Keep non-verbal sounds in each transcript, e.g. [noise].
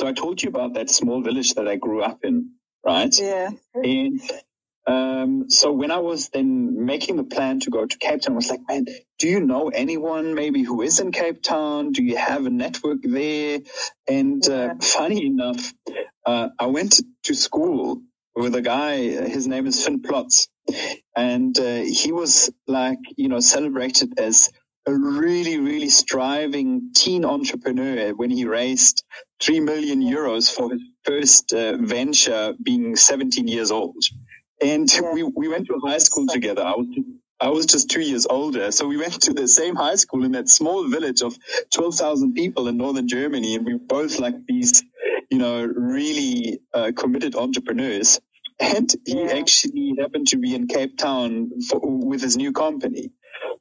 So I told you about that small village that I grew up in, right? Yeah. And um, so when I was then making the plan to go to Cape Town, I was like, man, do you know anyone maybe who is in Cape Town? Do you have a network there? And uh, funny enough, uh, I went to school with a guy. His name is Finn Plotz, and uh, he was like, you know, celebrated as a really, really striving teen entrepreneur when he raised three million euros for his first uh, venture, being 17 years old. And we, we went to high school together. I was I was just two years older, so we went to the same high school in that small village of 12,000 people in northern Germany, and we were both like these, you know, really uh, committed entrepreneurs. And he Yeah. actually happened to be in Cape Town for, with his new company.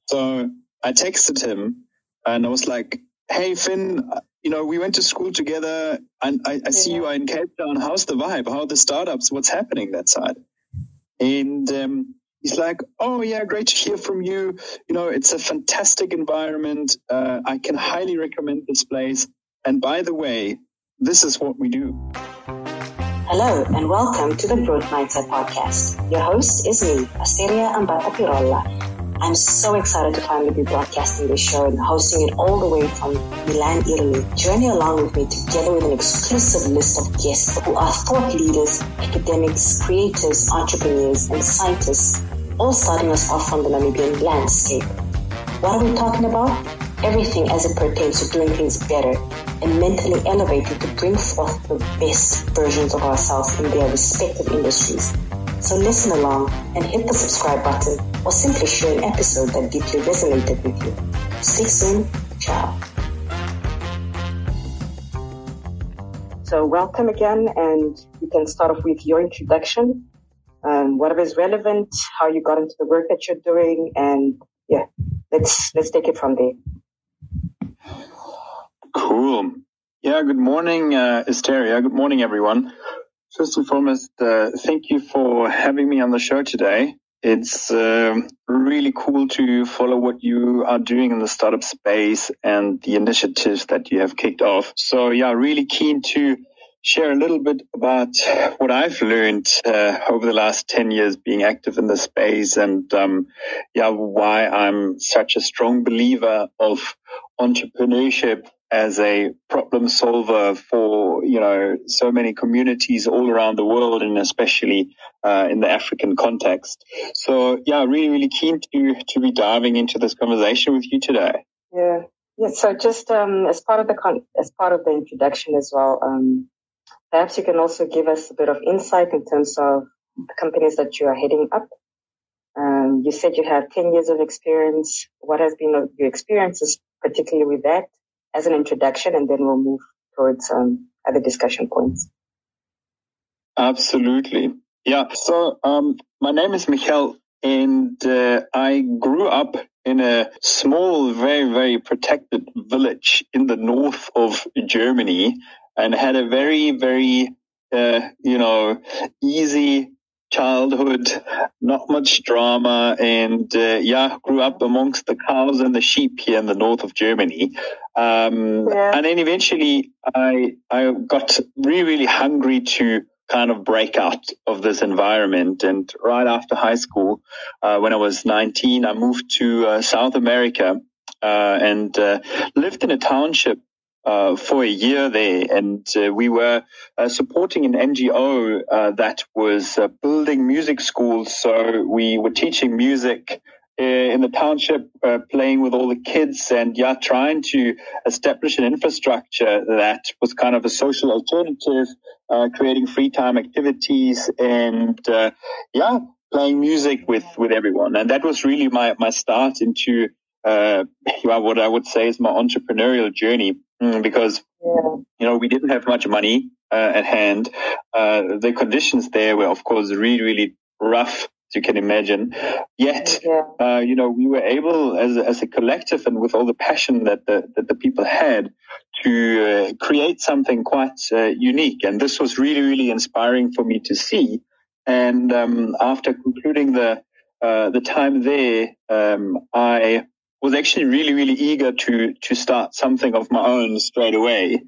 So I texted him and I was like, Hey, Finn, uh, you know, we went to school together and I, I see you are in Cape Town. How's the vibe? How are the startups? What's happening that side? And, um, he's like, Oh yeah, great to hear from you. You know, it's a fantastic environment. Uh, I can highly recommend this place. And by the way, this is what we do. Hello and welcome to the Growth Mindset Podcast. Your host is me, Asteria Ambata Pirolla. I'm so excited to finally be broadcasting this show and hosting it all the way from Milan, Italy. Journey along with me together with an exclusive list of guests who are thought leaders, academics, creators, entrepreneurs, and scientists, all starting us off from the Namibian landscape. What are we talking about? Everything as it pertains to doing things better and mentally elevated to bring forth the best versions of ourselves in their respective industries. So listen along and hit the subscribe button or simply share an episode that deeply resonated with you. See you soon. Ciao. So welcome again and you can start off with your introduction, um, whatever is relevant, how you got into the work that you're doing and yeah, let's, let's take it from there. Cool. Yeah, good morning, uh, Asteria. Good morning, everyone. First and foremost, uh, thank you for having me on the show today. It's um really cool to follow what you are doing in the startup space and the initiatives that you have kicked off. So yeah, really keen to share a little bit about what I've learned uh, over the last 10 years being active in the space and um, yeah, why I'm such a strong believer of entrepreneurship as a problem solver for you know so many communities all around the world and especially uh, in the African context. So yeah, really really keen to to be diving into this conversation with you today. Yeah. Yeah. So just um, as part of the con- as part of the introduction as well, um, perhaps you can also give us a bit of insight in terms of the companies that you are heading up. Um, you said you have 10 years of experience. What has been your experiences, particularly with that, as an introduction, and then we'll move towards um, other discussion points. Absolutely. Yeah. So um, my name is Michel, and uh, I grew up in a small, very, very protected village in the north of Germany and had a very, very, uh, you know, easy childhood, not much drama, and uh, yeah, grew up amongst the cows and the sheep here in the north of Germany. Um, Yeah. And then eventually, I I got really, really hungry to kind of break out of this environment. And right after high school, uh, when I was 19, I moved to uh, South America uh, and uh, lived in a township uh, for a year there, and uh, we were uh, supporting an NGO uh, that was uh, building music schools. So we were teaching music uh, in the township, uh, playing with all the kids, and yeah, trying to establish an infrastructure that was kind of a social alternative, uh, creating free time activities, and uh, yeah, playing music with with everyone. And that was really my my start into uh, [laughs] what I would say is my entrepreneurial journey, because Yeah. you know, we didn't have much money uh, at hand. Uh, the conditions there were, of course, really, really rough, as you can imagine. Yet, Yeah. uh, you know, we were able, as a, as a collective, and with all the passion that the that the people had, to uh, create something quite uh, unique. And this was really, really inspiring for me to see. And um, after concluding the uh, the time there, um, I was actually really, really eager to to start something of my own straight away.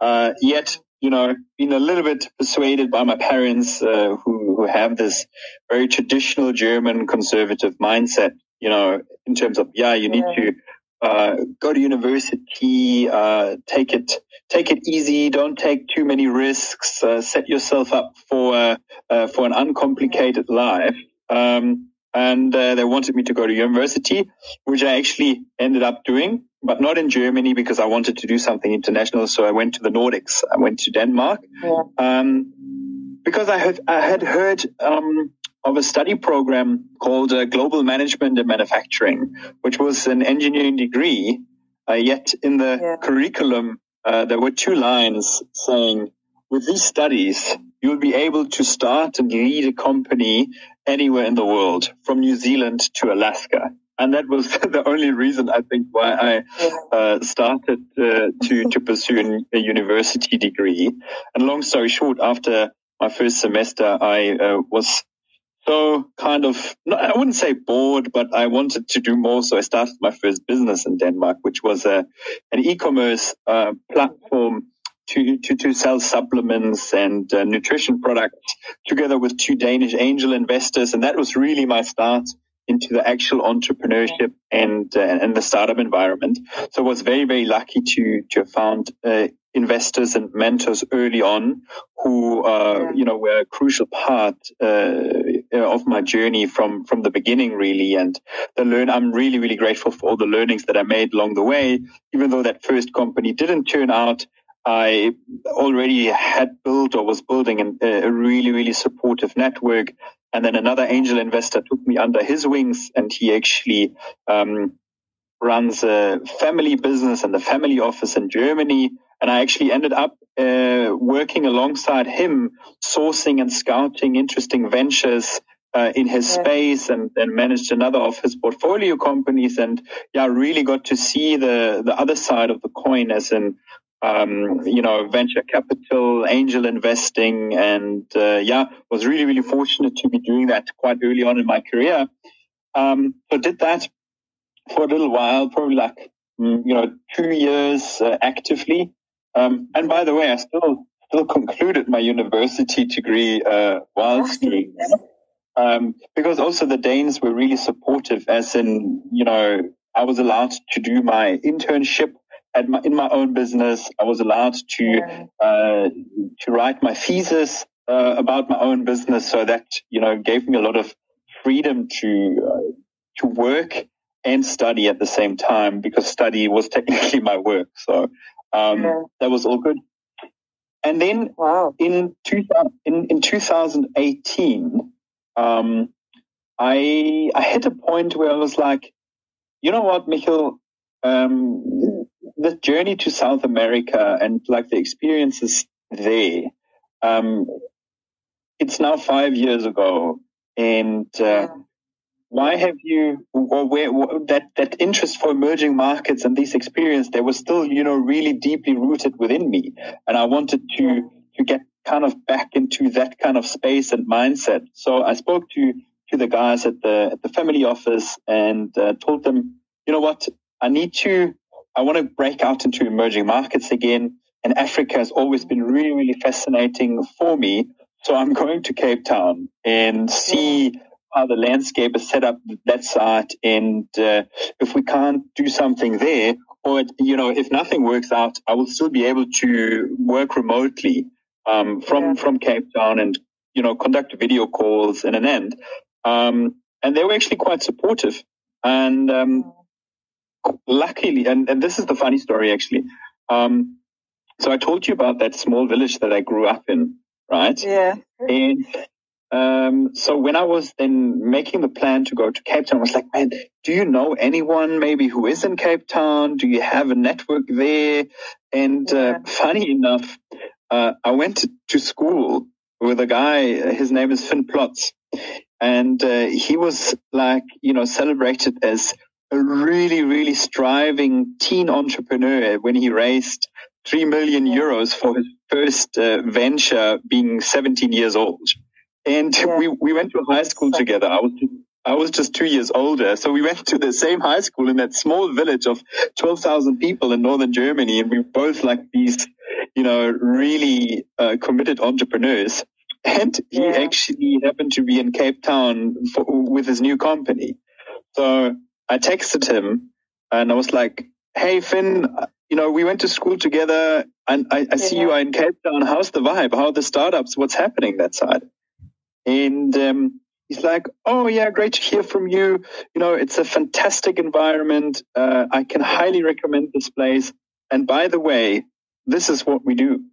Uh, yet, you know, been a little bit persuaded by my parents, uh, who, who have this very traditional German conservative mindset, you know, in terms of, yeah, you need to, uh, go to university, uh, take it, take it easy. Don't take too many risks. Uh, set yourself up for, uh, uh, for an uncomplicated life. Um, and uh, they wanted me to go to university, which I actually ended up doing, but not in Germany because I wanted to do something international. So I went to the Nordics. I went to Denmark yeah. um, because I had I had heard um, of a study program called uh, Global Management and Manufacturing, which was an engineering degree. Uh, yet in the yeah. curriculum, uh, there were two lines saying, "With these studies, you'll be able to start and lead a company anywhere in the world, from New Zealand to Alaska. And that was [laughs] the only reason I think why I uh, started uh, to to pursue a university degree. And long story short, after my first semester, I uh, was so kind of I wouldn't say bored, but I wanted to do more. So I started my first business in Denmark, which was a an e-commerce uh, platform to, to, to sell supplements and uh, nutrition products together with two Danish angel investors. And that was really my start into the actual entrepreneurship and, uh, and the startup environment. So I was very, very lucky to, to have found, uh, investors and mentors early on who, uh, you know, were a crucial part, uh, of my journey from, from the beginning, really. And the learn, I'm really, really grateful for all the learnings that I made along the way, even though that first company didn't turn out I already had built or was building an, a really, really supportive network. And then another angel investor took me under his wings and he actually, um, runs a family business and the family office in Germany. And I actually ended up uh, working alongside him, sourcing and scouting interesting ventures uh, in his yeah. space and then managed another of his portfolio companies. And yeah, really got to see the, the other side of the coin as in um, you know, venture capital, angel investing, and uh, yeah, was really, really fortunate to be doing that quite early on in my career. Um, so did that for a little while, probably like mm, you know two years uh, actively. Um, and by the way, I still still concluded my university degree uh, whilst doing that. Um, because also the Danes were really supportive, as in you know I was allowed to do my internship my, in my own business. I was allowed to uh, to write my thesis uh, about my own business, so that you know gave me a lot of freedom to uh, to work and study at the same time because study was [laughs] technically my work. So um, yeah. that was all good. And then wow. in, two, in in 2018, um, I I hit a point where I was like, you know what, Michel, um, the journey to South America and like the experiences there, um, it's now five years ago. And uh, why have you, or where, that, that interest for emerging markets and this experience, they was still, you know, really deeply rooted within me. And I wanted to, to get kind of back into that kind of space and mindset. So I spoke to, to the guys at the, at the family office and uh, told them, you know what, I need to I want to break out into emerging markets again. And Africa has always been really, really fascinating for me. So I'm going to Cape Town and see how the landscape is set up that side. And uh, if we can't do something there, or you know, if nothing works out, I will still be able to work remotely um, from yeah. from Cape Town and you know conduct video calls in an end. Um, and they were actually quite supportive. And um, luckily, and, and this is the funny story actually. Um, so I told you about that small village that I grew up in, right? Yeah. And um, so when I was then making the plan to go to Cape Town, I was like, man, do you know anyone maybe who is in Cape Town? Do you have a network there? And uh, yeah. uh, funny enough, uh, I went to, to, school with a guy. His name is Finn Plotz. And uh, he was like, you know, celebrated as a really, really striving teen entrepreneur when he raised 3 million euros for his first uh, venture being 17 years old. And yeah. we, we went to high school together. I was, I was just two years older. So we went to the same high school in that small village of 12,000 people in northern Germany. And we both like these, you know, really uh, committed entrepreneurs. And he yeah. actually happened to be in Cape Town for, with his new company. So I texted him and I was like, Hey, Finn, you know, we went to school together and I, I see you are in Cape Town. How's the vibe? How are the startups? What's happening that side? And, um, he's like, Oh yeah, great to hear from you. You know, it's a fantastic environment. Uh, I can highly recommend this place. And by the way, this is what we do.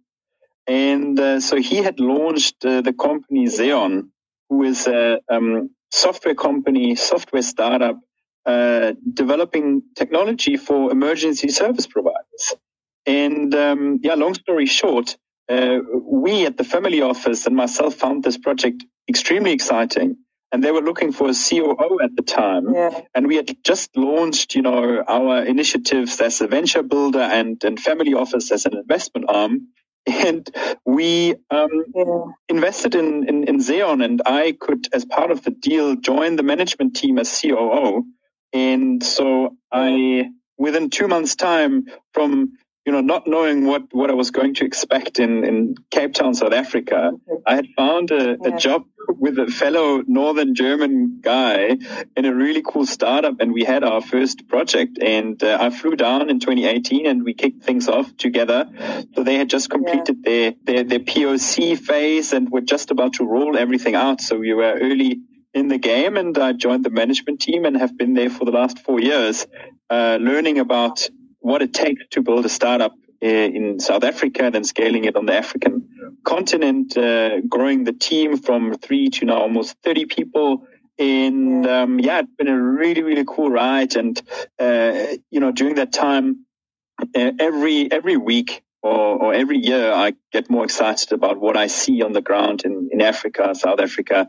And uh, so he had launched uh, the company Xeon, who is a um, software company, software startup, uh, developing technology for emergency service providers. And um, yeah, long story short, uh, we at the family office and myself found this project extremely exciting. And they were looking for a COO at the time. Yeah. And we had just launched, you know, our initiatives as a venture builder and, and family office as an investment arm and we um, yeah. invested in, in, in Xeon, and I could, as part of the deal, join the management team as COO. And so I, within two months' time, from you know, not knowing what, what I was going to expect in, in Cape Town, South Africa, I had found a, a job with a fellow Northern German guy in a really cool startup. And we had our first project and uh, I flew down in 2018 and we kicked things off together. So they had just completed yeah. their, their, their POC phase and were just about to roll everything out. So we were early in the game and I joined the management team and have been there for the last four years, uh, learning about what it takes to build a startup uh, in South Africa, then scaling it on the African continent, uh, growing the team from three to now almost 30 people. And um, yeah, it's been a really, really cool ride. And, uh, you know, during that time, uh, every every week or, or, every year I get more excited about what I see on the ground in, in Africa, South Africa.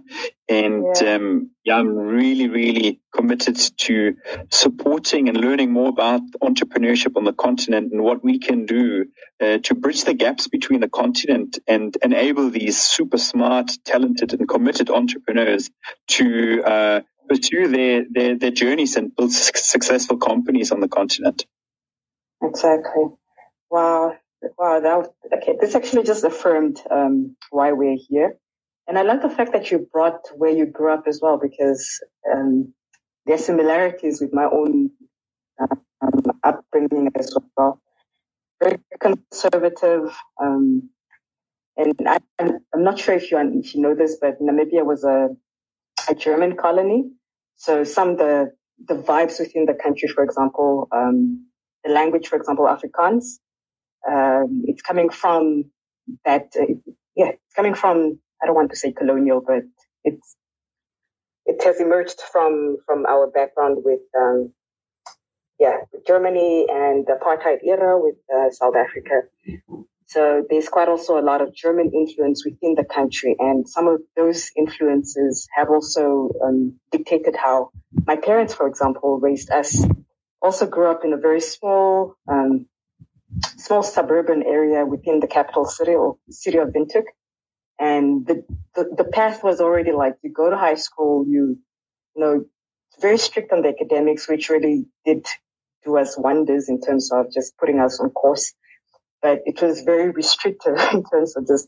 And yeah. Um, yeah, I'm really, really committed to supporting and learning more about entrepreneurship on the continent and what we can do uh, to bridge the gaps between the continent and enable these super smart, talented and committed entrepreneurs to uh, pursue their, their, their journeys and build successful companies on the continent. Exactly. Wow. Wow, that was, okay. This actually just affirmed um, why we're here, and I love the fact that you brought where you grew up as well because um, there are similarities with my own um, upbringing as well. Very conservative, um, and I, am not sure if you if you know this, but Namibia was a a German colony, so some the the vibes within the country, for example, um, the language, for example, Afrikaans um, it's coming from that, uh, yeah, it's coming from, I don't want to say colonial, but it's, it has emerged from, from our background with, um, yeah, Germany and the apartheid era with uh, South Africa. So there's quite also a lot of German influence within the country, and some of those influences have also um, dictated how my parents, for example, raised us. Also grew up in a very small um, small suburban area within the capital city or city of Windhoek. And the, the, the path was already like you go to high school, you, you know, very strict on the academics, which really did do us wonders in terms of just putting us on course. But it was very restrictive [laughs] in terms of just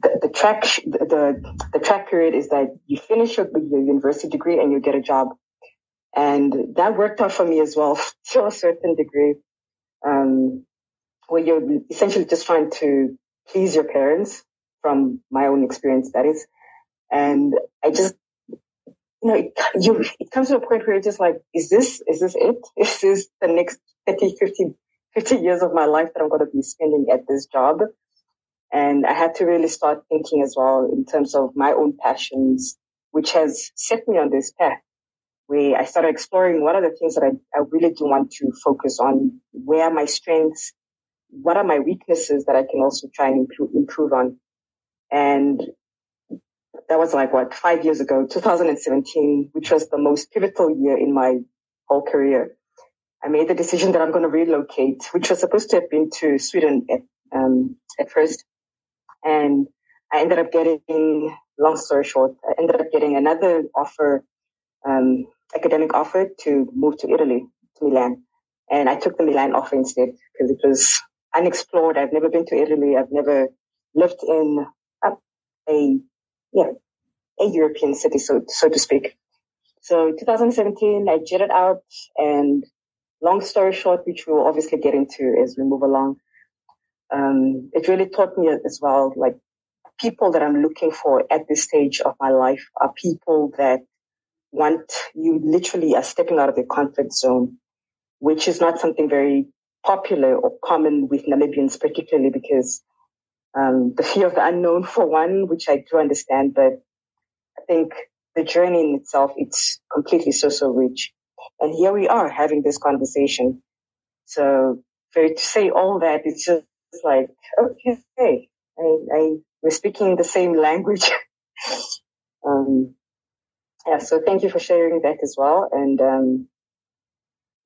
the, the track, the, the track period is that you finish your, your university degree and you get a job. And that worked out for me as well [laughs] to a certain degree. Um, where you're essentially just trying to please your parents from my own experience, that is. And I just, you know, it, you, it comes to a point where you're just like, is this, is this it? [laughs] Is this the next 30, 50, 50 years of my life that I'm going to be spending at this job? And I had to really start thinking as well in terms of my own passions, which has set me on this path where I started exploring what are the things that I, I really do want to focus on, where are my strengths, what are my weaknesses that I can also try and improve, on? And that was like what five years ago, 2017, which was the most pivotal year in my whole career. I made the decision that I'm going to relocate, which was supposed to have been to Sweden at, um, at first. And I ended up getting, long story short, I ended up getting another offer, um, academic offer to move to Italy, to Milan. And I took the Milan offer instead because it was unexplored. I've never been to Italy. I've never lived in a, a yeah a European city, so so to speak. So 2017, I jetted out, and long story short, which we will obviously get into as we move along, um, it really taught me as well, like people that I'm looking for at this stage of my life are people that want you literally are stepping out of your comfort zone, which is not something very popular or common with Namibians, particularly because um, the fear of the unknown, [laughs] for one, which I do understand, but I think the journey in itself, it's completely so, so rich. And here we are having this conversation. So for to say all that, it's just like, okay, I, I, we're speaking the same language. [laughs] um, yeah, so thank you for sharing that as well. And, um,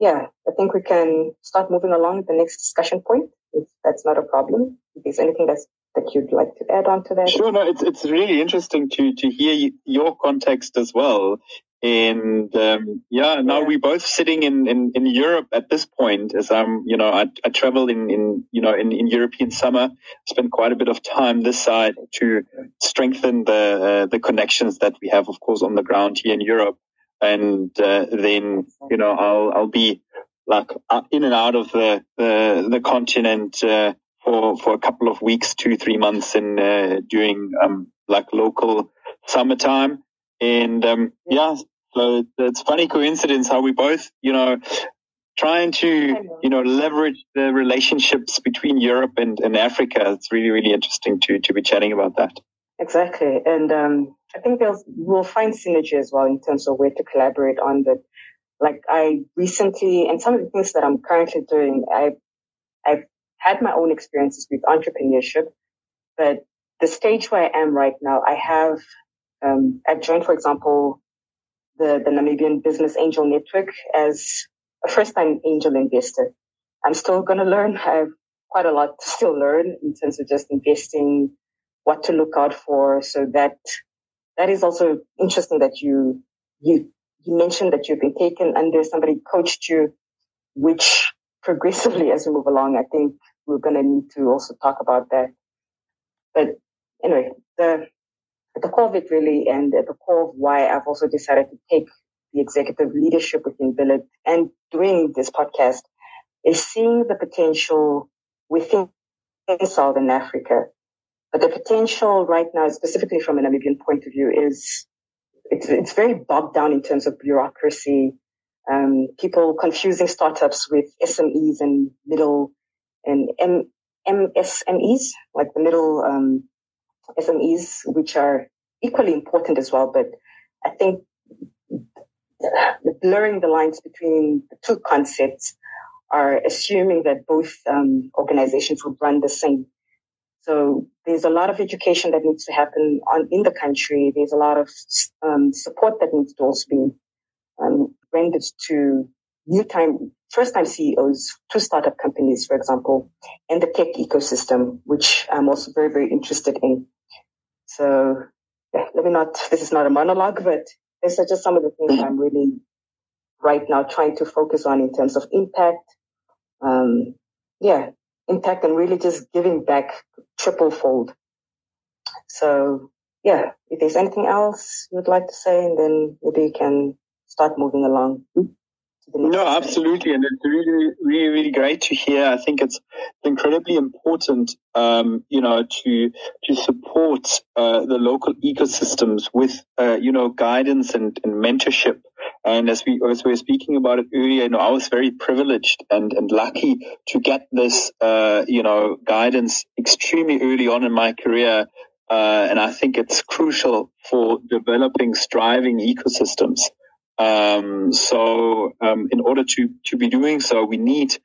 yeah, I think we can start moving along the next discussion point. If that's not a problem. If there's anything that's that you'd like to add on to that? Sure. No, it's it's really interesting to to hear your context as well. And um, yeah, now yeah. we're both sitting in, in, in Europe at this point. As I'm, you know, I, I travel in, in you know in, in European summer. Spend quite a bit of time this side to strengthen the uh, the connections that we have, of course, on the ground here in Europe. And uh, then you know I'll I'll be like uh, in and out of the the, the continent uh, for for a couple of weeks, two three months, in uh, during um, like local summertime. And um, yeah, so it's funny coincidence how we both, you know, trying to you know leverage the relationships between Europe and, and Africa. It's really really interesting to to be chatting about that. Exactly, and um, I think we'll find synergy as well in terms of where to collaborate on. But like I recently, and some of the things that I'm currently doing, I I've had my own experiences with entrepreneurship, but the stage where I am right now, I have, um, I've joined, for example, the, the Namibian Business Angel Network as a first time angel investor. I'm still going to learn. I have quite a lot to still learn in terms of just investing, what to look out for. So that, that is also interesting that you, you, you mentioned that you've been taken under somebody coached you, which progressively as we move along, I think we're going to need to also talk about that. But anyway, the at the core of it really, and at the core of why I've also decided to take the executive leadership within Billet and doing this podcast is seeing the potential within Southern Africa. But the potential right now, specifically from a Namibian point of view, is it's, it's very bogged down in terms of bureaucracy, um, people confusing startups with SMEs and middle and M- MSMEs, like the middle um, SMEs, which are equally important as well. But I think blurring the lines between the two concepts are assuming that both um, organizations would run the same. So there's a lot of education that needs to happen on, in the country. There's a lot of um, support that needs to also be um, rendered to new time, first time CEOs to startup companies, for example, and the tech ecosystem, which I'm also very, very interested in. So yeah, let me not, this is not a monologue, but these are just some of the things I'm really right now trying to focus on in terms of impact. Um, yeah, impact and really just giving back triple fold. So yeah, if there's anything else you'd like to say, and then maybe you can start moving along. Mm-hmm. No, absolutely, and it's really, really, really great to hear. I think it's incredibly important, um, you know, to to support uh, the local ecosystems with, uh, you know, guidance and, and mentorship. And as we as we were speaking about it earlier, you know, I was very privileged and and lucky to get this, uh, you know, guidance extremely early on in my career. Uh, and I think it's crucial for developing striving ecosystems. Um, so um, in order to to be doing so, we need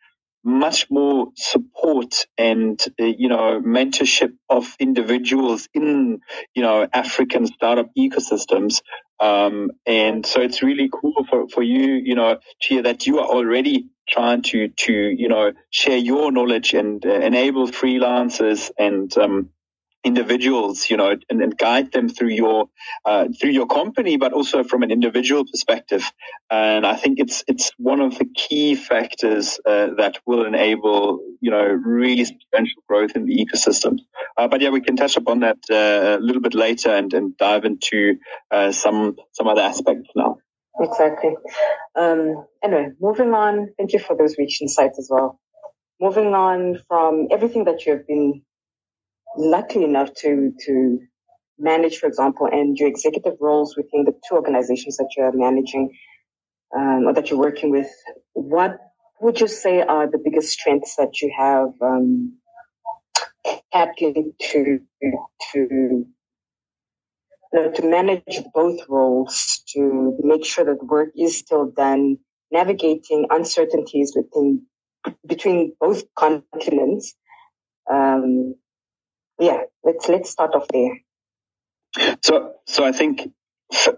much more support and uh, you know mentorship of individuals in you know African startup ecosystems. Um, and so it's really cool for, for you, you know, to hear that you are already trying to to you know share your knowledge and uh, enable freelancers and um, individuals, you know, and, and guide them through your uh, through your company, but also from an individual perspective. And I think it's it's one of the key factors uh, that will enable you know really substantial growth in the ecosystem. Uh, but yeah, we can touch upon that uh, a little bit later and, and dive into uh, some some other aspects now. Exactly. Um, anyway, moving on. Thank you for those rich insights as well. Moving on from everything that you have been lucky enough to to manage, for example, and your executive roles within the two organizations that you're managing um, or that you're working with, what would you say are the biggest strengths that you have um, tapped into to to manage both roles, to make sure that work is still done, navigating uncertainties within between both continents, um, yeah, let's let's start off there. So, so I think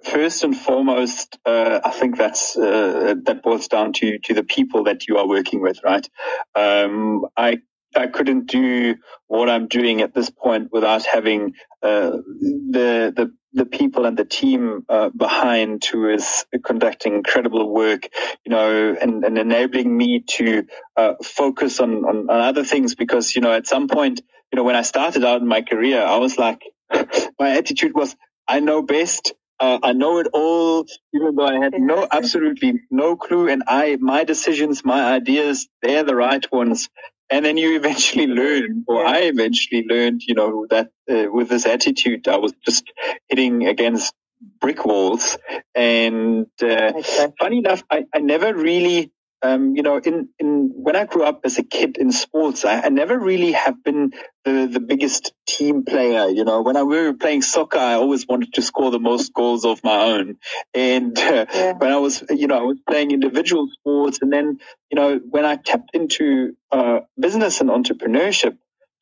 first and foremost, uh, I think that's uh, that boils down to to the people that you are working with, right? Um, I I couldn't do what I'm doing at this point without having uh, the the the people and the team uh, behind who is conducting incredible work, you know, and, and enabling me to uh, focus on, on, on other things because you know at some point you know, when I started out in my career, I was like, [laughs] my attitude was, I know best. Uh, I know it all, even though I had no, absolutely no clue. And I, my decisions, my ideas, they're the right ones. And then you eventually [laughs] learn, or I eventually learned, you know, that uh, with this attitude, I was just hitting against brick walls. And uh, funny enough, I, I never really um, you know, in, in when I grew up as a kid in sports, I, I, never really have been the, the biggest team player. You know, when I we were playing soccer, I always wanted to score the most goals of my own. And uh, yeah. when I was, you know, I was playing individual sports, and then, you know, when I tapped into uh, business and entrepreneurship,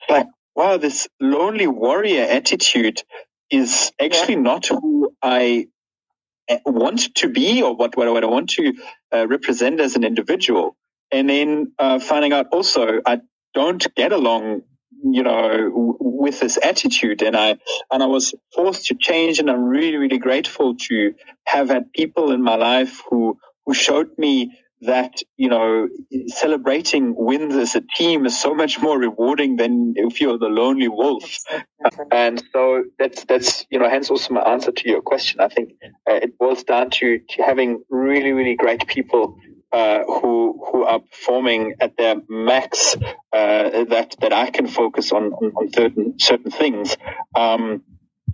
like, wow, this lonely warrior attitude is actually yeah. not who I want to be or what, what, what I want to uh, represent as an individual. And then uh, finding out also I don't get along, you know, w- with this attitude. And I, and I was forced to change and I'm really, really grateful to have had people in my life who, who showed me that, you know, celebrating wins as a team is so much more rewarding than if you're the lonely wolf. And so that's, that's, you know, hence also my answer to your question. I think uh, it boils down to, to having really, really great people uh, who who are performing at their max uh, that that I can focus on on, on certain certain things. Um,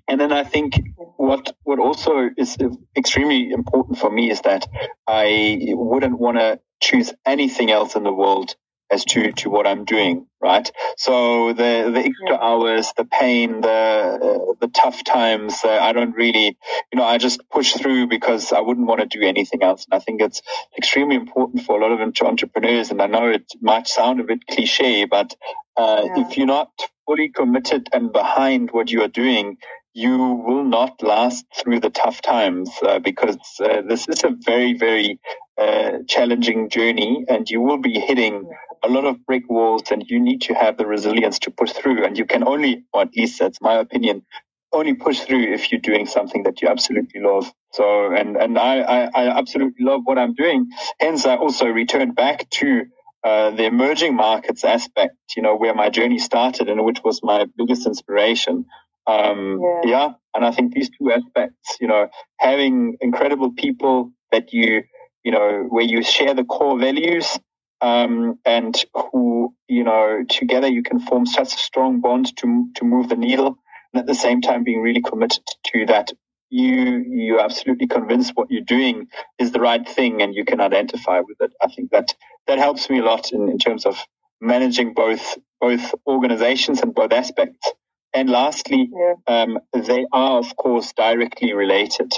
and then I think what what also is extremely important for me is that I wouldn't want to choose anything else in the world as to, to what I'm doing, right? So the, the extra hours, the pain, the, uh, the tough times, uh, I don't really, you know, I just push through because I wouldn't want to do anything else. And I think it's extremely important for a lot of entrepreneurs. And I know it might sound a bit cliche, but, uh, yeah. if you're not fully committed and behind what you are doing, you will not last through the tough times uh, because uh, this is a very, very uh, challenging journey and you will be hitting a lot of brick walls and you need to have the resilience to push through. And you can only, or at least that's my opinion, only push through if you're doing something that you absolutely love. So, and, and I, I, I absolutely love what I'm doing. Hence, I also returned back to uh, the emerging markets aspect, you know, where my journey started and which was my biggest inspiration. Um, yeah. yeah. And I think these two aspects, you know, having incredible people that you, you know, where you share the core values, um, and who, you know, together you can form such a strong bond to, to move the needle. And at the same time, being really committed to that you you absolutely convinced what you're doing is the right thing and you can identify with it. I think that that helps me a lot in, in terms of managing both both organizations and both aspects. And lastly, yeah. um, they are, of course, directly related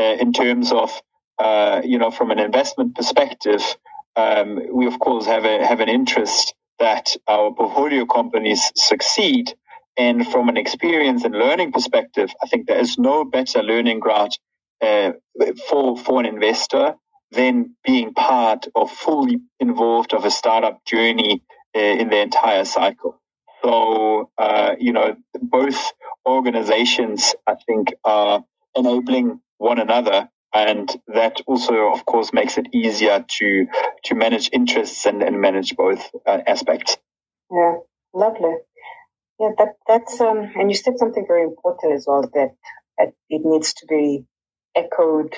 uh, in terms of, uh, you know, from an investment perspective. Um, we, of course, have a have an interest that our portfolio companies succeed. And from an experience and learning perspective, I think there is no better learning ground uh, for for an investor than being part or fully involved of a startup journey uh, in the entire cycle. So, uh, you know, both organizations, I think, are enabling one another. And that also, of course, makes it easier to, to manage interests and, and manage both uh, aspects. Yeah, lovely. Yeah, that, that's, um, and you said something very important as well that it needs to be echoed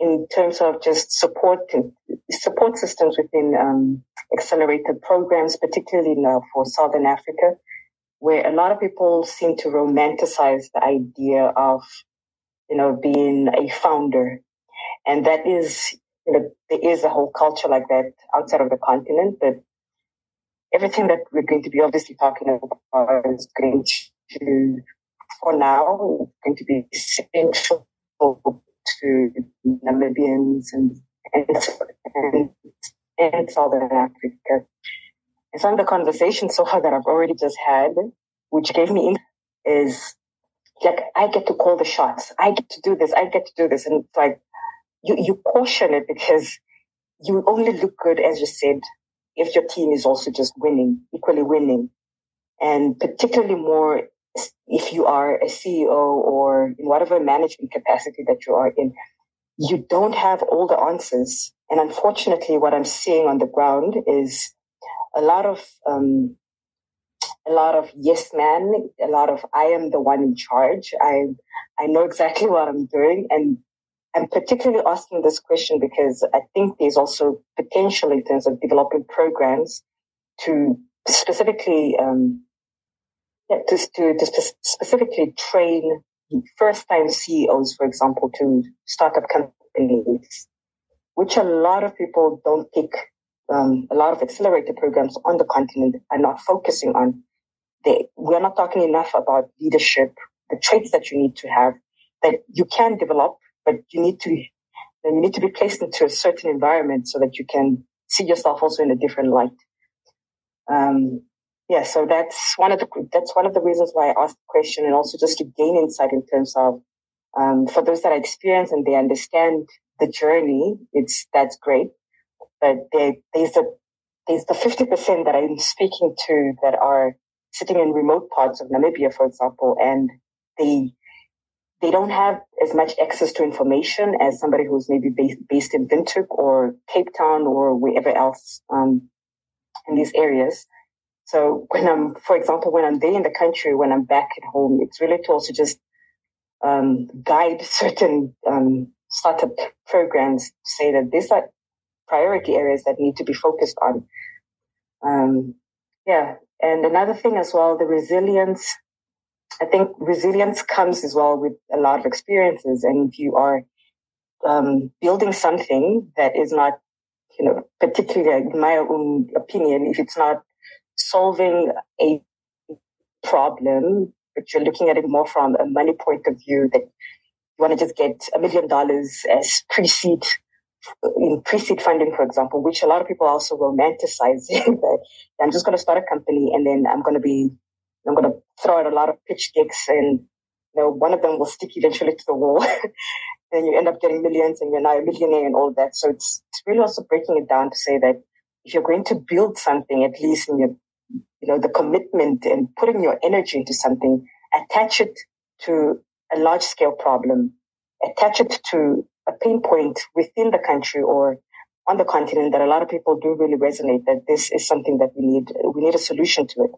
in terms of just support support systems within um, accelerated programs, particularly now for Southern Africa, where a lot of people seem to romanticize the idea of, you know, being a founder, and that is, you know, there is a whole culture like that outside of the continent, but everything that we're going to be obviously talking about is going to, for now, going to be central to Namibians and, and, and, and Southern Africa. And some of the conversations so far that I've already just had, which gave me is like, I get to call the shots. I get to do this. I get to do this. And it's like, you, you caution it because you only look good, as you said, if your team is also just winning, equally winning. And particularly more if you are a CEO or in whatever management capacity that you are in, you don't have all the answers. And unfortunately, what I'm seeing on the ground is a lot of, um, a lot of yes man, a lot of I am the one in charge. I, I know exactly what I'm doing. And I'm particularly asking this question because I think there's also potential in terms of developing programs to specifically, um, to, to, to specifically train first time CEOs, for example, to startup companies, which a lot of people don't take. Um, a lot of accelerator programs on the continent are not focusing on. They, we're not talking enough about leadership, the traits that you need to have that you can develop, but you need to, you need to be placed into a certain environment so that you can see yourself also in a different light. Um, yeah, so that's one of the that's one of the reasons why I asked the question, and also just to gain insight in terms of um, for those that are experienced and they understand the journey. It's that's great, but there, there's the there's the fifty percent that I'm speaking to that are sitting in remote parts of Namibia, for example, and they they don't have as much access to information as somebody who's maybe based, based in Windhoek or Cape Town or wherever else um, in these areas. So when I'm, for example, when I'm there in the country, when I'm back at home, it's really to also just um, guide certain um, startup programs to say that these are priority areas that need to be focused on. Um, yeah, and another thing as well, the resilience. I think resilience comes as well with a lot of experiences, and if you are um, building something that is not, you know, particularly in my own opinion, if it's not solving a problem, but you're looking at it more from a money point of view that you want to just get a million dollars as pre-seed in pre-seed funding, for example, which a lot of people also romanticize [laughs] that I'm just going to start a company and then I'm going to be, I'm going to throw out a lot of pitch decks and, you know, one of them will stick eventually to the wall. [laughs] and you end up getting millions and you're now a millionaire and all that. So it's, it's really also breaking it down to say that if you're going to build something, at least in your you know, the commitment and putting your energy into something, attach it to a large scale problem, attach it to a pain point within the country or on the continent that a lot of people do really resonate that this is something that we need, we need a solution to it.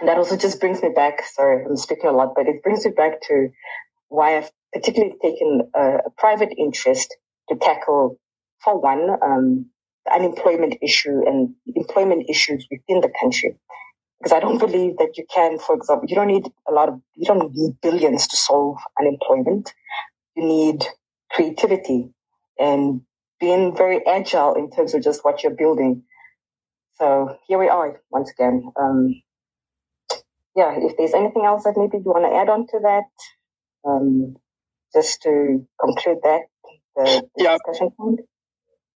And that also just brings me back, sorry, I'm speaking a lot, but it brings me back to why I've particularly taken a, a private interest to tackle, for one, um, the unemployment issue and employment issues within the country. Because I don't believe that you can, for example, you don't need a lot of, you don't need billions to solve unemployment. You need creativity and being very agile in terms of just what you're building. So here we are once again. Um, yeah, if there's anything else that maybe you want to add on to that, um, just to conclude that, the, the yeah. discussion point.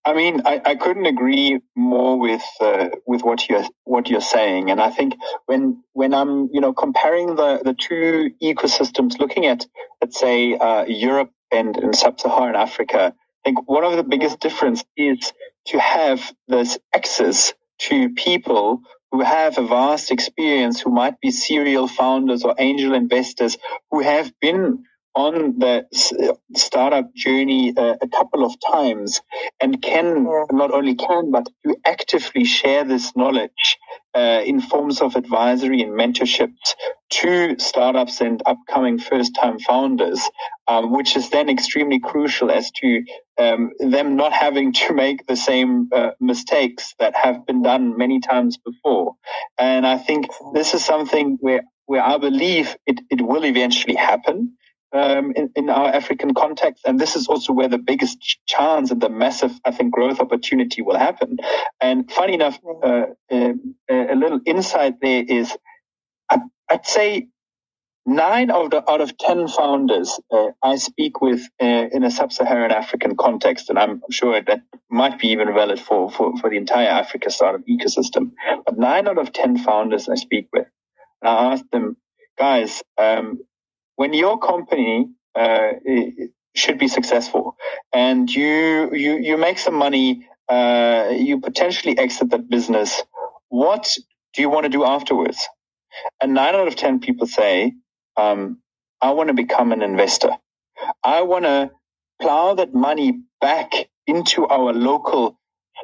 I mean, I, I couldn't agree more with uh, with what you're what you're saying, and I think when when I'm you know comparing the the two ecosystems, looking at let's say uh, Europe and, and sub-Saharan Africa, I think one of the biggest difference is to have this access to people who have a vast experience, who might be serial founders or angel investors, who have been on the startup journey uh, a couple of times and can not only can but to actively share this knowledge uh, in forms of advisory and mentorships to startups and upcoming first time founders, um, which is then extremely crucial as to um, them not having to make the same uh, mistakes that have been done many times before. And I think this is something where where I believe it, it will eventually happen um, in, in our African context. And this is also where the biggest chance and the massive, I think, growth opportunity will happen. And funny enough, uh, uh, a little insight there is, I, I'd say nine out of, out of 10 founders uh, I speak with uh, in a sub-Saharan African context, and I'm sure that might be even valid for, for, for the entire Africa startup ecosystem. But nine out of 10 founders I speak with, and I ask them, guys, um, when your company uh, should be successful and you you you make some money, uh, you potentially exit that business. What do you want to do afterwards? And nine out of ten people say, um, "I want to become an investor. I want to plow that money back into our local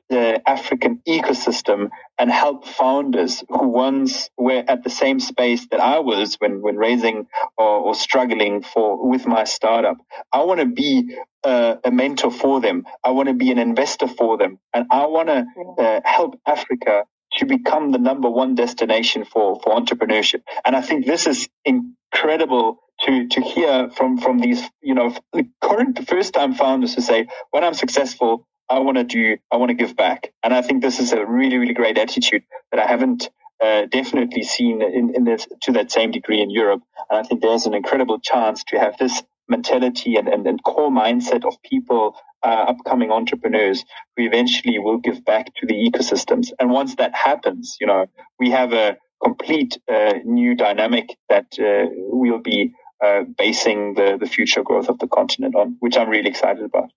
the African ecosystem and help founders who once were at the same space that I was when, when raising or, or struggling for with my startup. I want to be uh, a mentor for them. I want to be an investor for them, and I want to uh, help Africa to become the number one destination for for entrepreneurship. And I think this is incredible to to hear from from these you know the current first time founders who say, when I'm successful, I want to do, I want to give back. And I think this is a really, really great attitude that I haven't uh, definitely seen in, in this to that same degree in Europe. And I think there's an incredible chance to have this mentality and, and, and core mindset of people, uh, upcoming entrepreneurs who eventually will give back to the ecosystems. And once that happens, you know, we have a complete uh, new dynamic that uh, we'll be uh, basing the, the future growth of the continent on, which I'm really excited about.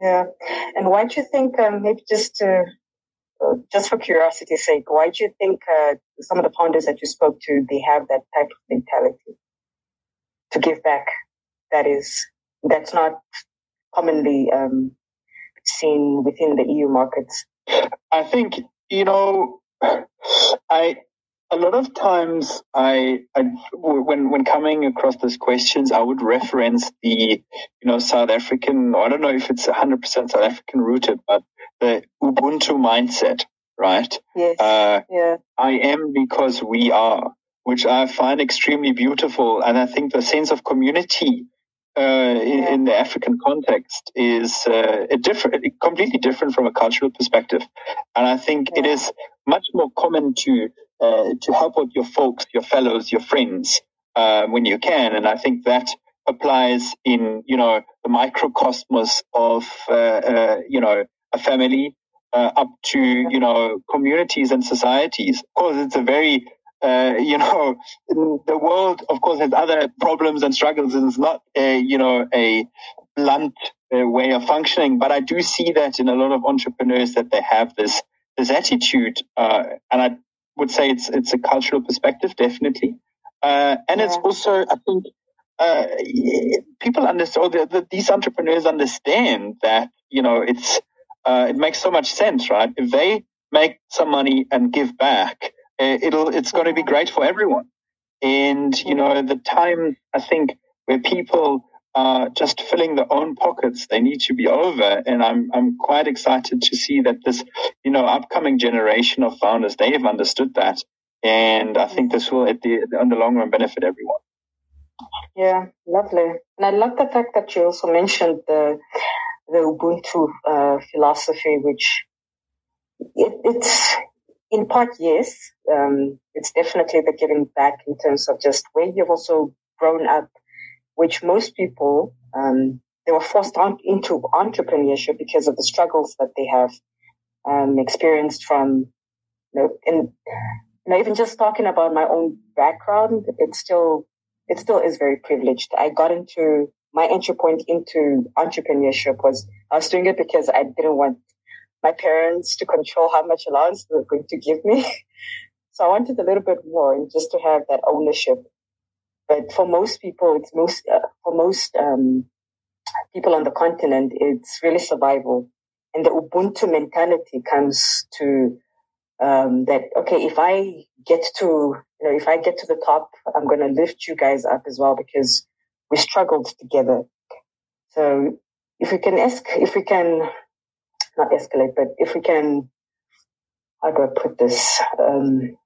Yeah. And why do you think, um, maybe just uh, just for curiosity's sake, why do you think uh, some of the founders that you spoke to, they have that type of mentality to give back? That is, that's not commonly um, seen within the EU markets. I think, you know, I a lot of times I, I, when when coming across these questions, I would reference the you know South African. I don't know if it's hundred percent South African rooted, but the Ubuntu mindset, right? Yes. Uh, yeah. I am because we are, which I find extremely beautiful, and I think the sense of community. Uh, in, in, the African context is uh, a different, completely different from a cultural perspective, and I think yeah. it is much more common to uh, to help out your folks, your fellows, your friends uh, when you can. And I think that applies in you know the microcosmos of uh, uh you know a family uh, up to you know communities and societies. Of course, it's a very uh, you know, the world, of course, has other problems and struggles, and it's not, a, you know, a blunt way of functioning. But I do see that in a lot of entrepreneurs that they have this this attitude, uh, and I would say it's it's a cultural perspective, definitely, uh, and yeah. it's also I think uh, people understand the, the, these entrepreneurs understand that you know it's uh, it makes so much sense, right? If they make some money and give back, uh, it'll it's going to be great for everyone. And you know the time I think where people are just filling their own pockets. They need to be over. And I'm, I'm quite excited to see that this, you know, upcoming generation of founders, they have understood that. And I think this will, at the, in the long run, benefit everyone. Yeah, lovely. And I love the fact that you also mentioned the, the Ubuntu uh, philosophy, which it, it's in part, yes. Um, it's definitely the giving back in terms of just where you've also grown up which most people um, they were forced on, into entrepreneurship because of the struggles that they have um, experienced from you know, and you know, even just talking about my own background, it still it still is very privileged. I got into my entry point into entrepreneurship was I was doing it because I didn't want my parents to control how much allowance they were going to give me. [laughs] so I wanted a little bit more and just to have that ownership. But for most people, it's most, uh, for most, um, people on the continent, it's really survival. And the Ubuntu mentality comes to, um, that, okay, if I get to, you know, if I get to the top, I'm going to lift you guys up as well because we struggled together. So if we can ask, if we can not escalate, but if we can, how do I put this? Um,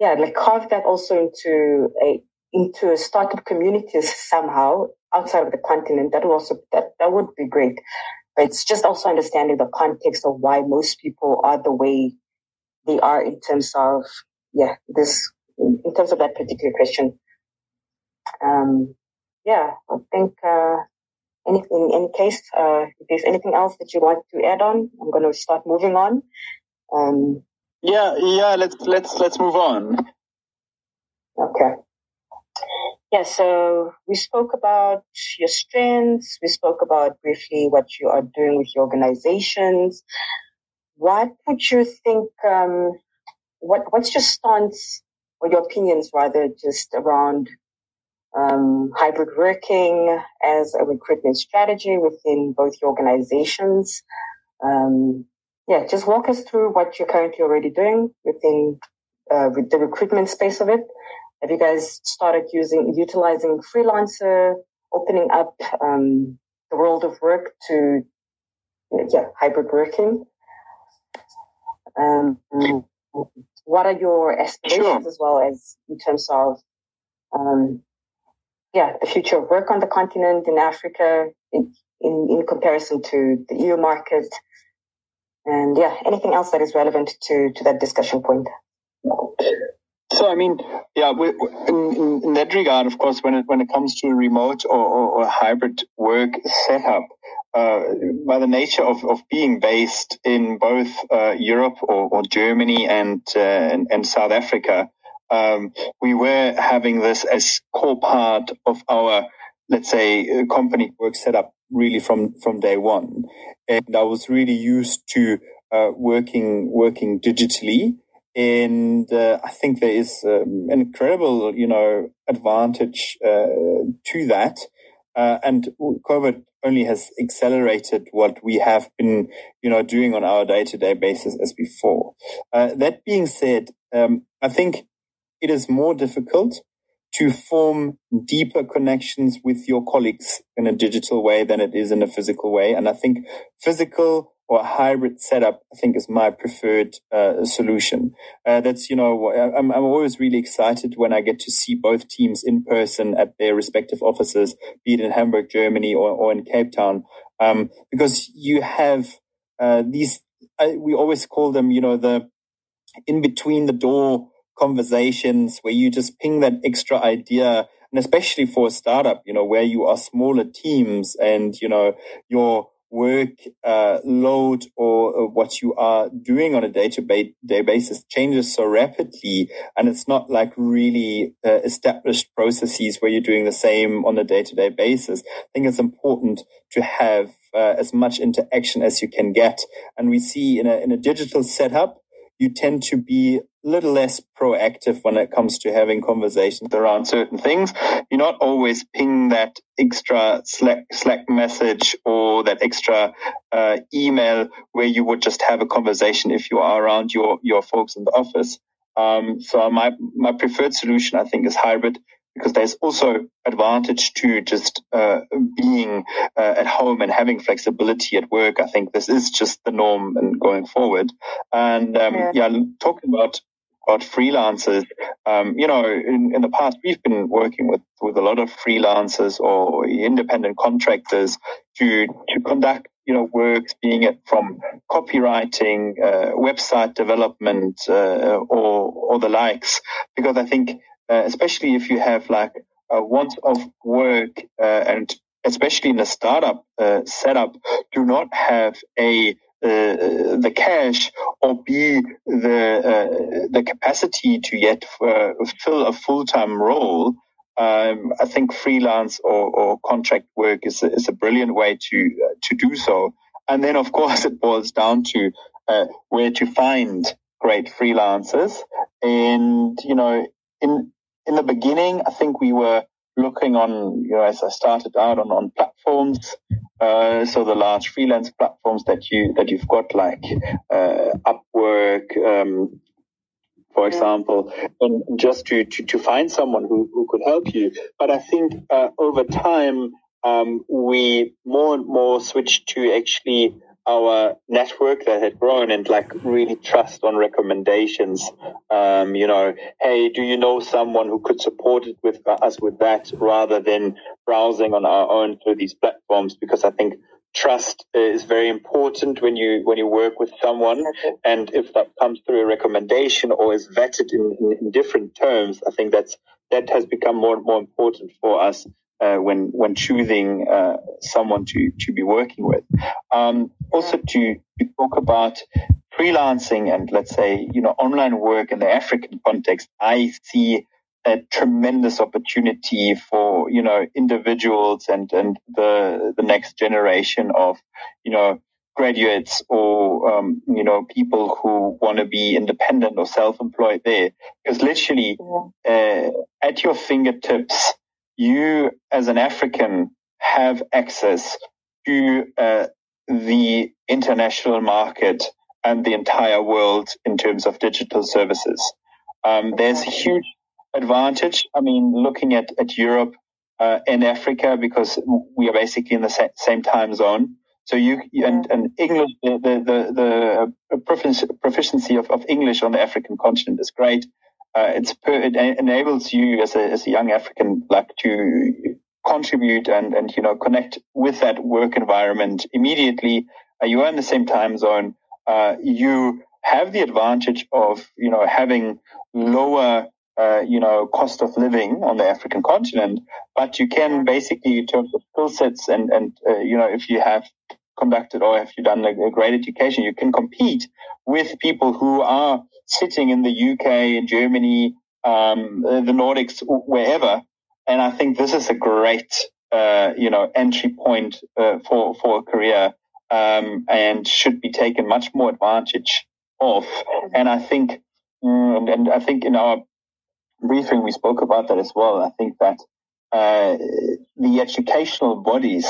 yeah, like carve that also into a into a startup communities somehow outside of the continent. That would also that that would be great. But it's just also understanding the context of why most people are the way they are in terms of yeah this in terms of that particular question. Um, yeah, I think uh, any, in any case, uh, if there's anything else that you want to add on, I'm going to start moving on. Um, yeah, yeah. Let's let's let's move on. Okay. Yeah. So we spoke about your strengths. We spoke about briefly what you are doing with your organizations. What would you think? Um, what What's your stance or your opinions, rather, just around um, hybrid working as a recruitment strategy within both your organizations. Um, yeah, just walk us through what you're currently already doing within uh, with the recruitment space of it. Have you guys started using utilizing freelancer, opening up um, the world of work to yeah hybrid working? Um, what are your aspirations sure. as well as in terms of um, yeah, the future of work on the continent in Africa in, in, in comparison to the EU market. And yeah, anything else that is relevant to, to that discussion point. So, I mean, yeah, we, in, in, that regard, of course, when it, when it comes to remote or, or, or hybrid work setup, uh, by the nature of, of being based in both uh, Europe or, or Germany and, uh, and, and South Africa, um, we were having this as core part of our, let's say, company work setup really from, from day one. And I was really used to uh, working, working digitally. And uh, I think there is um, an incredible, you know, advantage uh, to that. Uh, and COVID only has accelerated what we have been, you know, doing on our day-to-day basis as before. Uh, that being said, um, I think it is more difficult to form deeper connections with your colleagues in a digital way than it is in a physical way. And I think physical or hybrid setup, I think is my preferred uh, solution. Uh, that's, you know, I'm, I'm always really excited when I get to see both teams in person at their respective offices, be it in Hamburg, Germany or, or in Cape Town. Um, because you have, uh, these, we always call them, you know, the in between the door conversations where you just ping that extra idea and especially for a startup you know where you are smaller teams and you know your work uh, load or, or, what you are doing on a day-to-day basis changes so rapidly and it's not like really uh, established processes where you're doing the same on a day-to-day basis. I think it's important to have uh, as much interaction as you can get and we see in a, in a digital setup you tend to be a little less proactive when it comes to having conversations around certain things. You're not always ping that extra Slack, Slack message or that extra uh, email where you would just have a conversation if you are around your, your folks in the office. Um, so my, my preferred solution, I think, is hybrid because there's also advantage to just uh, being uh, at home and having flexibility at work. I think this is just the norm and going forward. And um, yeah. yeah. talking about about freelancers, um, you know, in, in the past we've been working with with a lot of freelancers or independent contractors to to conduct you know works, being it from copywriting, uh, website development, uh, or or the likes, because I think uh, especially if you have like a want of work uh, and especially in a startup uh, setup, do not have a uh, the cash or be the uh, the capacity to yet uh, fill a full time role. Um, I think freelance or, or, contract work is a, is a brilliant way to to do so. And then, of [laughs] course, it boils down to where to find great freelancers. And, you know, in, in the beginning, I think we were looking on, you know, as I started out on, on platforms, uh, so the large freelance platforms that you, that you've got like, uh, Upwork, um, for example, and just to, to, to find someone who, who could help you. But I think, uh, over time, um, we more and more switched to actually our network that had grown and like really trust on recommendations. Um, you know, hey, do you know someone who could support it with us with that rather than browsing on our own through these platforms? Because I think trust is very important when you when you work with someone and if that comes through a recommendation or is vetted in, in, in different terms i think that's that has become more and more important for us uh, when when choosing uh, someone to to be working with. Um, also to, to talk about freelancing and let's say you know online work in the African context, I see a tremendous opportunity for you know individuals and and the the next generation of you know graduates or um, you know people who want to be independent or self-employed there because literally uh, at your fingertips you as an African have access to uh, the international market and the entire world in terms of digital services. Um, there's a huge advantage. I mean, looking at, at Europe uh, and Africa, because we are basically in the sa- same time zone. So you and, and English, the the the, the proficiency of, of English on the African continent is great uh, it's it enables you as a as a young African black to contribute and and you know connect with that work environment immediately. Uh, you are in the same time zone. Uh, you have the advantage of you know having lower uh, you know cost of living on the African continent, but you can basically in terms of skill sets and and uh, you know if you have conducted or if you've done a, a great education, you can compete with people who are sitting in the UK in Germany, um, the Nordics, wherever. And I think this is a great, uh, you know, entry point uh, for for a career, um, and should be taken much more advantage of. And I think, mm, and, and, I think in our briefing we spoke about that as well. I think that uh, the educational bodies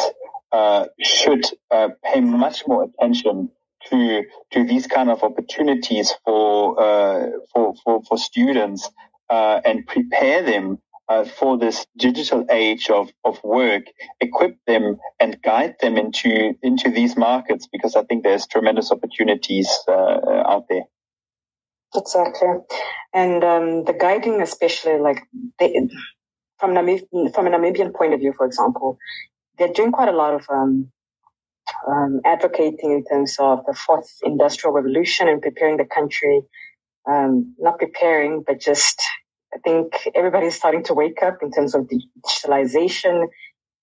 uh, should uh, pay much more attention to to these kind of opportunities for uh, for, for for students uh, and prepare them uh, for this digital age of, of work, equip them and guide them into into these markets because I think there's tremendous opportunities out there. Exactly, and um, the guiding, especially like from Namib- from a Namibian point of view, for example, they're doing quite a lot of um, um, advocating in terms of the fourth industrial revolution and preparing the country, um, not preparing, but just I think everybody's starting to wake up in terms of digitalization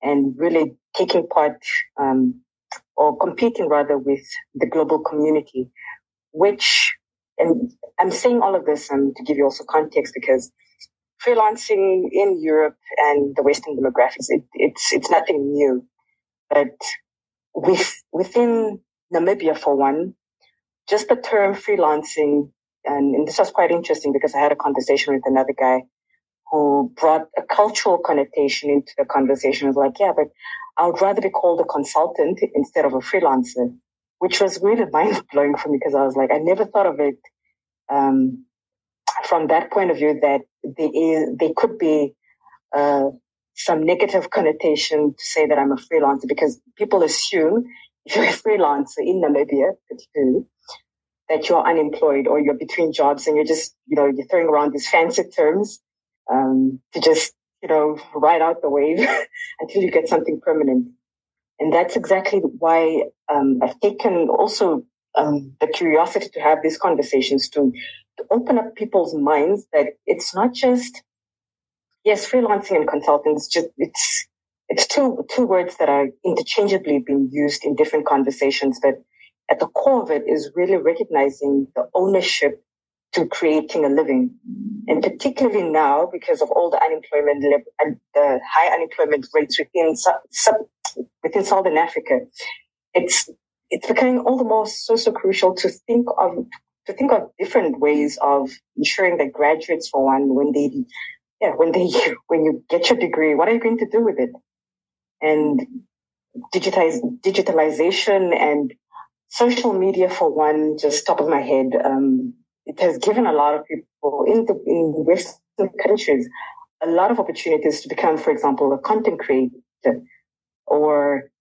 and really taking part um, or competing rather with the global community, which, and I'm saying all of this um, to give you also context because freelancing in Europe and the Western demographics, it, it's, it's nothing new. But with, within Namibia, for one, just the term freelancing, and, and this was quite interesting because I had a conversation with another guy who brought a cultural connotation into the conversation. I was like, yeah, but I would rather be called a consultant instead of a freelancer, which was really [laughs] mind blowing for me because I was like, I never thought of it um, from that point of view that there, is, there could be uh, some negative connotation to say that I'm a freelancer because people assume [laughs] if you're a freelancer in Namibia, particularly, that you're unemployed or you're between jobs and you're just, you know, you're throwing around these fancy terms um, to just, you know, ride out the wave [laughs] until you get something permanent. And that's exactly why um, I've taken also um, the curiosity to have these conversations to, to open up people's minds that it's not just yes, freelancing and consulting is just it's it's two two words that are interchangeably being used in different conversations, but at the core of it is really recognizing the ownership to creating a living. And particularly now, because of all the unemployment and the high unemployment rates within sub, within Southern Africa, it's it's becoming all the more so, so crucial to think of, to think of different ways of ensuring that graduates, for one, when they, yeah, when they, [laughs] when you get your degree, what are you going to do with it? And digitize, digitalization and social media, for one, just top of my head, um, it has given a lot of people in the in Western countries a lot of opportunities to become, for example, a content creator or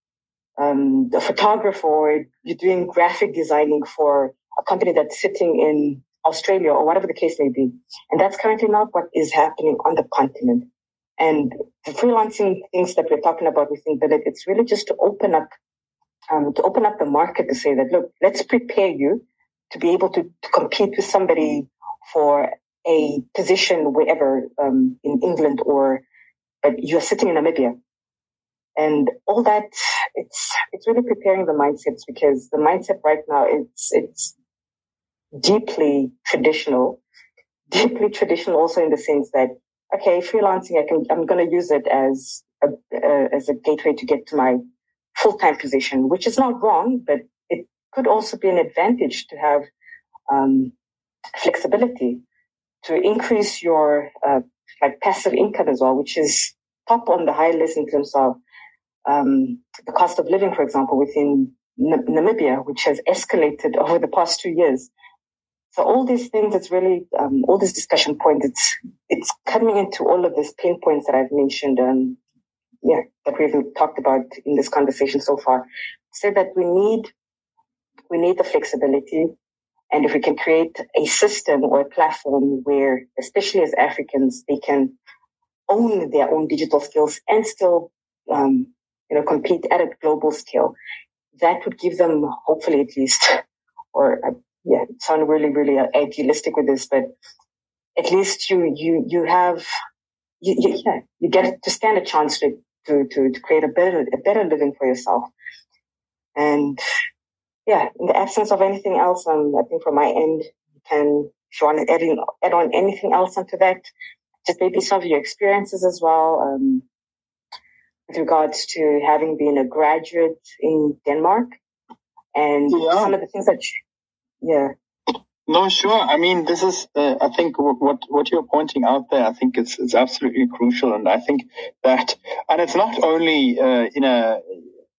um, a photographer, or you're doing graphic designing for a company that's sitting in Australia or whatever the case may be. And that's currently not what is happening on the continent. And the freelancing things that we're talking about, we think that it's really just to open up, um, to open up the market to say that, look, let's prepare you to be able to, to compete with somebody for a position wherever um, in England or but you're sitting in Namibia. And all that, it's it's really preparing the mindsets because the mindset right now it's it's deeply traditional, deeply traditional also in the sense that okay, freelancing I can I'm going to use it as a uh, as a gateway to get to my full time position, which is not wrong, but it could also be an advantage to have um, flexibility to increase your uh, like passive income as well, which is top on the high list in terms of um, the cost of living, for example, within Namibia, which has escalated [laughs] over the past two years. So all these things, it's really um, all these discussion points. It's it's coming into all of these pain points that I've mentioned. Um, yeah, that we've talked about in this conversation so far. Say that we need we need the flexibility and if we can create a system or a platform where, especially as Africans, they can own their own digital skills and still, um, you know, compete at a global scale, that would give them, hopefully at least, [laughs] or yeah, sound really, really idealistic with this, but at least you, you, you have, you, you, yeah, you get to stand a chance to, to, to, to create a better, a better living for yourself. And yeah, in the absence of anything else, um, I think from my end, you can, if you want to add, in, add on anything else onto that, just maybe some of your experiences as well, um, with regards to having been a graduate in Denmark and yeah. some of the things that, you, yeah. No, sure. I mean, this is, uh, I think what, what you're pointing out there, I think it's, it's absolutely crucial. And I think that, and it's not only, uh, in a,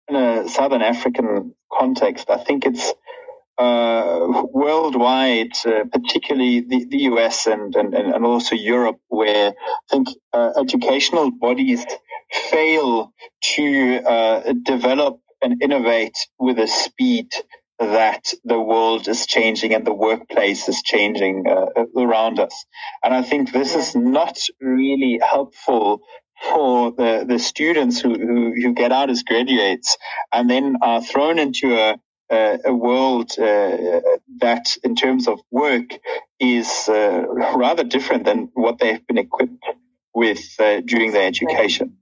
in a Southern African context, I think it's uh, worldwide, uh, particularly the, the US and, and, and also Europe, where I think uh, educational bodies fail to uh, develop and innovate with a speed that the world is changing and the workplace is changing uh, around us. And I think this is not really helpful for the, the students who, who, who get out as graduates and then are thrown into a, a, a world uh, that, in terms of work, is uh, rather different than what they've been equipped with uh, during their education.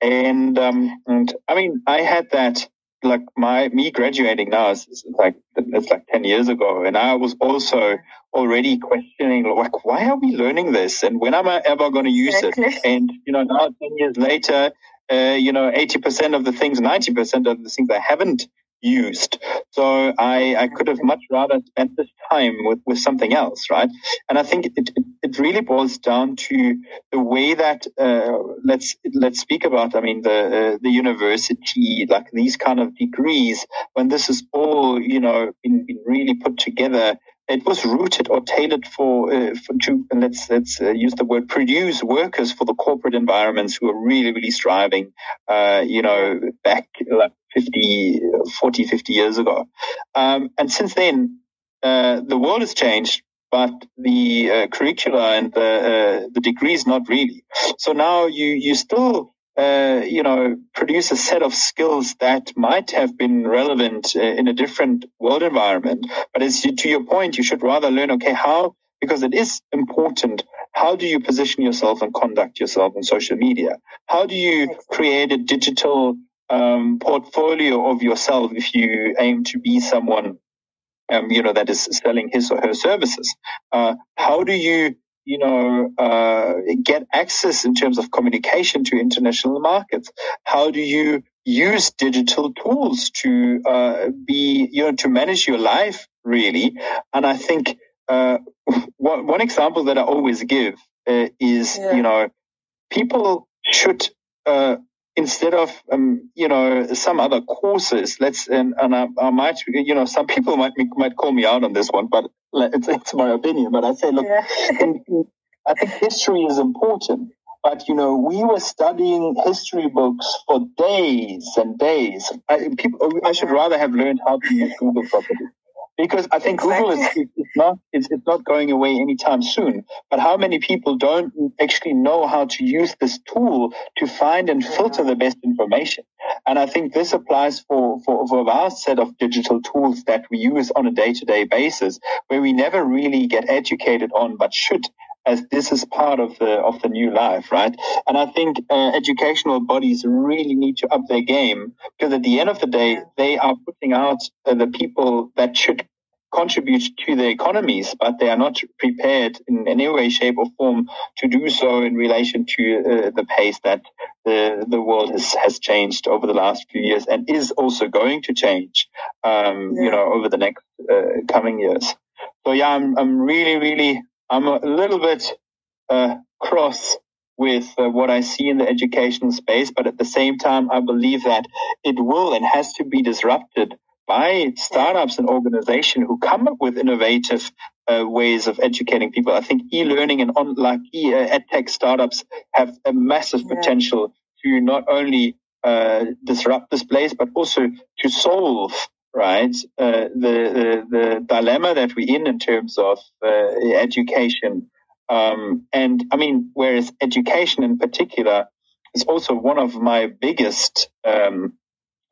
And, um, and I mean, I had that like my me graduating now is, is like it's like 10 years ago and i was also already questioning like why are we learning this and when am i ever going to use exactly. it and you know now 10 years later uh, you know 80% of the things 90% of the things i haven't used. So I, I could have much rather spent this time with, with something else, right? And I think it, it, really boils down to the way that, uh, let's, let's speak about, I mean, the, uh, the university, like these kind of degrees, when this is all, you know, been, been really put together it was rooted or tailored for, uh, for to let's let's uh, use the word produce workers for the corporate environments who are really really striving uh, you know back like 50 40 50 years ago. Um, and since then uh, the world has changed but the uh, curricula and the uh, the degrees not really. So now you you still uh, you know, produce a set of skills that might have been relevant uh, in a different world environment. But as you, to your point, you should rather learn, okay, how, because it is important. How do you position yourself and conduct yourself on social media? How do you create a digital um, portfolio of yourself if you aim to be someone um, you know, that is selling his or her services. Uh, how do you you know, uh, get access in terms of communication to international markets? How do you use digital tools to uh, be, you know, to manage your life really. And I think uh, [laughs] one, one example that I always give uh, is, yeah. you know, people should uh, instead of um, you know some other courses let's and, and I, I, might you know some people might might call me out on this one but it's, it's my opinion but i say look yeah. i think history is important but you know we were studying history books for days and days I, people, I should rather have learned how to use google properly because I think exactly. Google is not it's, it's not going away anytime soon. But how many people don't actually know how to use this tool to find and filter the best information? And I think this applies for, for, for a vast set of digital tools that we use on a day to day basis, where we never really get educated on, but should as this is part of the of the new life, right? And I think uh, educational bodies really need to up their game because at the end of the day, they are putting out uh, the people that should contribute to the economies, but they are not prepared in any way, shape, or form to do so in relation to uh, the pace that the the world has has changed over the last few years and is also going to change, um, yeah. you know, over the next uh, coming years. So yeah, I'm I'm really really I'm a little bit uh, cross with uh, what I see in the educational space, but at the same time, I believe that it will and has to be disrupted by startups and organizations who come up with innovative uh, ways of educating people. I think e-learning and on like e uh, edtech startups have a massive yeah. potential to not only uh, disrupt this place, but also to solve right? Uh, the, the, the dilemma that we're in in terms of uh, education. Um, and I mean, whereas education in particular is also one of my biggest, um,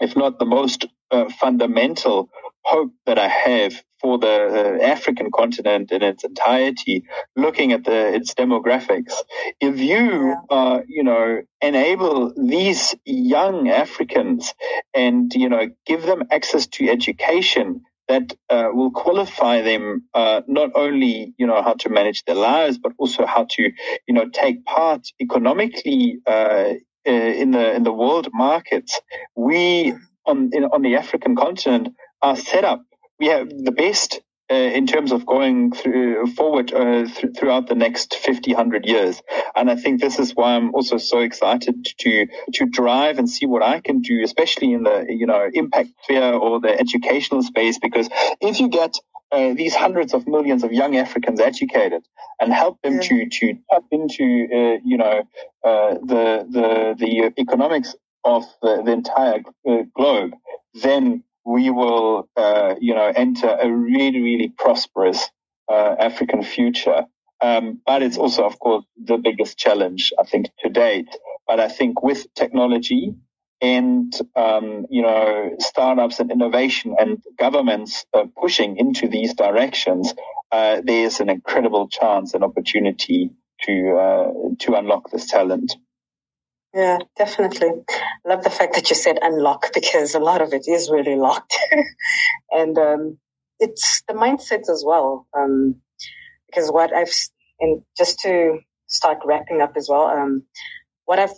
if not the most uh, fundamental hope that I have for the uh, African continent in its entirety, looking at the, its demographics. If you, uh, you know, enable these young Africans and, you know, give them access to education that uh, will qualify them uh, not only, you know, how to manage their lives, but also how to, you know, take part economically uh, uh in the in the world markets. We on in, on the African continent are set up. We have the best uh, in terms of going through, forward uh, th- throughout the next 50, 100 years. And I think this is why I'm also so excited to to drive and see what I can do, especially in the you know impact sphere or the educational space. Because if you get uh, these hundreds of millions of young Africans educated and help them yeah. to to tap into uh, you know uh, the the the economics of the, the entire uh, globe, then we will, uh, you know, enter a really, really prosperous uh, African future. Um, but it's also, of course, the biggest challenge, I think, to date. But I think with technology and, um, you know, startups and innovation and governments uh, pushing into these directions, uh, there's an incredible chance and opportunity to, uh, to unlock this talent. Yeah, definitely. Love the fact that you said unlock because a lot of it is really locked. [laughs] and um, it's the mindset as well. Um, because what I've, and just to start wrapping up as well, um, what I've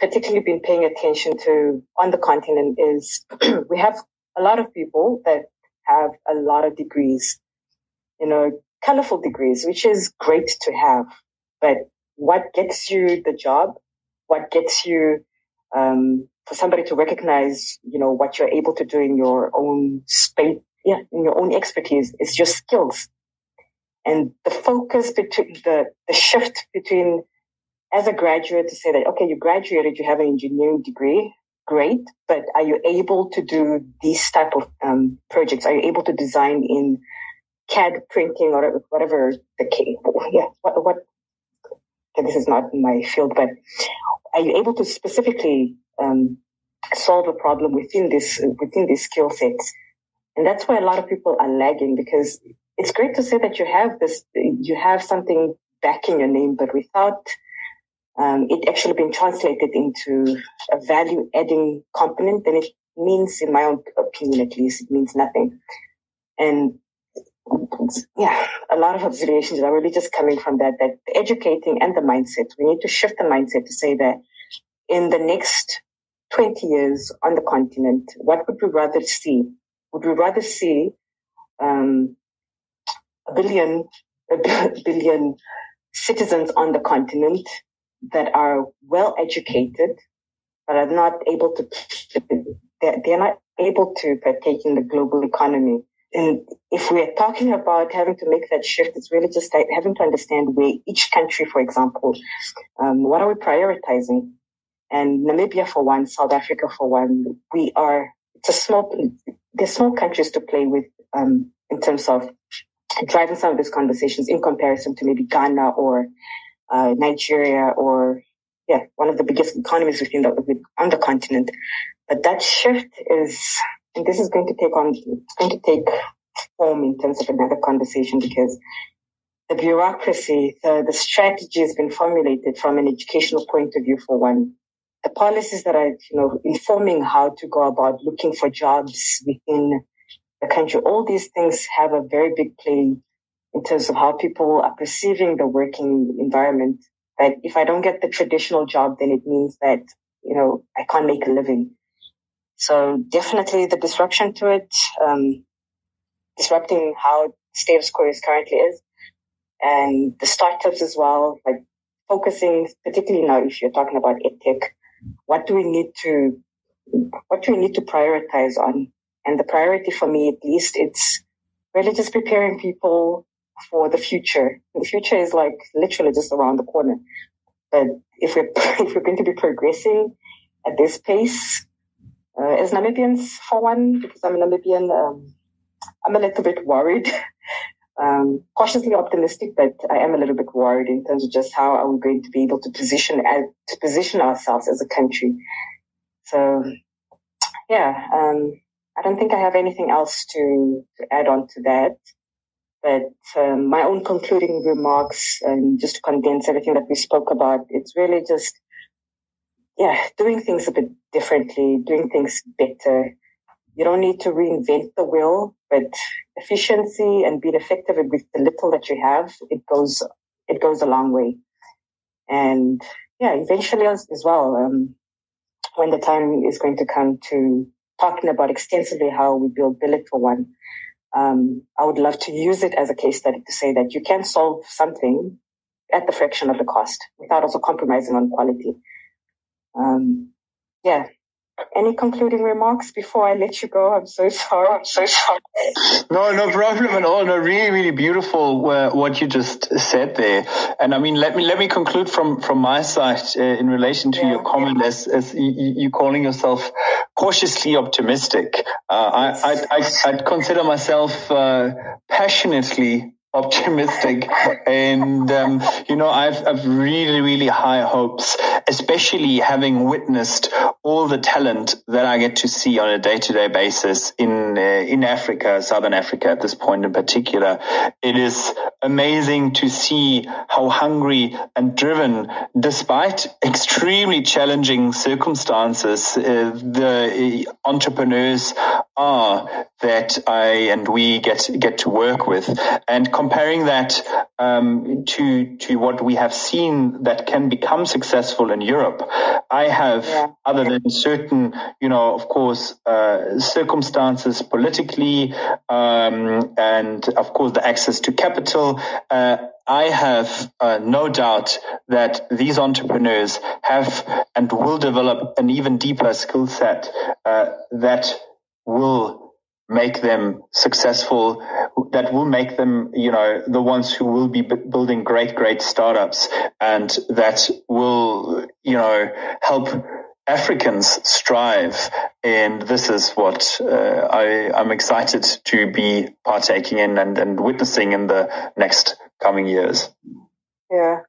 particularly been paying attention to on the continent is [clears throat] we have a lot of people that have a lot of degrees, you know, colorful degrees, which is great to have. But what gets you the job what gets you um, for somebody to recognize, you know, what you're able to do in your own space, yeah, in your own expertise is your skills. And the focus between the, the shift between as a graduate to say that, okay, you graduated, you have an engineering degree, great, but are you able to do these type of um, projects? Are you able to design in CAD printing or whatever the case? Yeah, what, what this is not my field, but are you able to specifically um, solve a problem within this within these skill sets? And that's why a lot of people are lagging because it's great to say that you have this, you have something backing your name, but without um, it actually being translated into a value adding component, then it means, in my own opinion at least, it means nothing. And yeah, a lot of observations are really just coming from that, that educating and the mindset. We need to shift the mindset to say that in the next 20 years on the continent, what would we rather see? Would we rather see um, a billion, a [laughs] billion citizens on the continent that are well educated, but are not able to, they're, not able to partake in the global economy. And if we're talking about having to make that shift, it's really just having to understand where each country, for example, um, what are we prioritizing? And Namibia for one, South Africa for one, we are, it's a small, there's small countries to play with, um, in terms of driving some of these conversations in comparison to maybe Ghana or uh, Nigeria or yeah, one of the biggest economies within the on the continent. But that shift is, and this is going to take on, it's going to take form in terms of another conversation because the bureaucracy, the, the strategy has been formulated from an educational point of view for one. The policies that are, you know, informing how to go about looking for jobs within the country, all these things have a very big play in terms of how people are perceiving the working environment. That if I don't get the traditional job, then it means that, you know, I can't make a living. So definitely the disruption to it, um, disrupting how status quo is currently is, and the startups as well, like focusing particularly now if you're talking about edtech, what do we need to, what do we need to prioritize on? And the priority for me, at least, it's really just preparing people for the future. The future is like literally just around the corner. But if we're, [laughs] if we're going to be progressing at this pace, uh, as Namibians, for one, because I'm a Namibian, um, I'm a little bit worried. [laughs] um, cautiously optimistic, but I am a little bit worried in terms of just how are we going to be able to position to position ourselves as a country. So, yeah, um, I don't think I have anything else to, to add on to that. But um, my own concluding remarks, and just to condense everything that we spoke about, it's really just, yeah, doing things a bit differently, doing things better. You don't need to reinvent the wheel, but efficiency and being effective with the little that you have, it goes, it goes a long way. And yeah, eventually as, as well, um, when the time is going to come to talking about extensively how we build Billet for One, um, I would love to use it as a case study to say that you can solve something at the fraction of the cost without also compromising on quality. Um, yeah, any concluding remarks before I let you go? I'm so sorry. I'm so sorry. No, no problem at all. No, really, really beautiful uh, what you just said there. And I mean, let me let me conclude from from my side uh, in relation to yeah, your comment as as you, you, calling yourself cautiously optimistic. Uh, I, I, I I'd consider myself uh, passionately optimistic and um, you know I've, I've really really high hopes especially having witnessed all the talent that I get to see on a day-to-day basis in uh, in Africa southern Africa at this point in particular. It is amazing to see how hungry and driven despite extremely challenging circumstances uh, the entrepreneurs are that I and we get get to work with and comparing that um, to to what we have seen that can become successful in Europe, I have, yeah. other than certain, you know, of course, uh, circumstances politically, um, and of course the access to capital. Uh, I have uh, no doubt that these entrepreneurs have and will develop an even deeper skill set uh, that will make them successful, that will make them, you know, the ones who will be b- building great, great startups and that will, you know, help Africans strive. And this is what uh, I, I'm excited to be partaking in and, and witnessing in the next coming years. Yeah.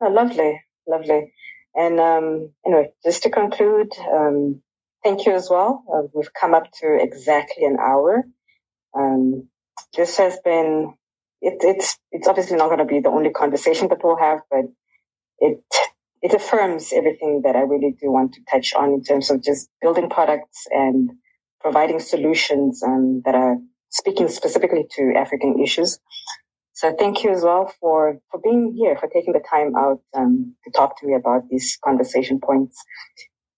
Oh, lovely. Lovely. And um, anyway, just to conclude, um, Thank you as well. Uh, we've come up to exactly an hour. Um, this has been, it, it's, it's obviously not going to be the only conversation that we'll have, but it, it affirms everything that I really do want to touch on in terms of just building products and providing solutions um, that are speaking specifically to African issues. So thank you as well for, for being here, for taking the time out um, to talk to me about these conversation points.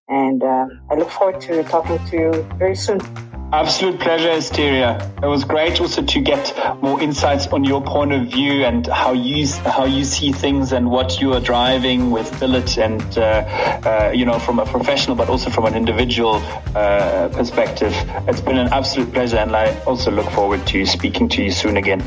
And uh, I look forward to talking to you very soon. Absolute pleasure, Asteria. It was great also to get more insights on your point of view and how you how you see things and what you are driving with Billet and uh, uh, you know from a professional but also from an individual uh, perspective. It's been an absolute pleasure, and I also look forward to speaking to you soon again.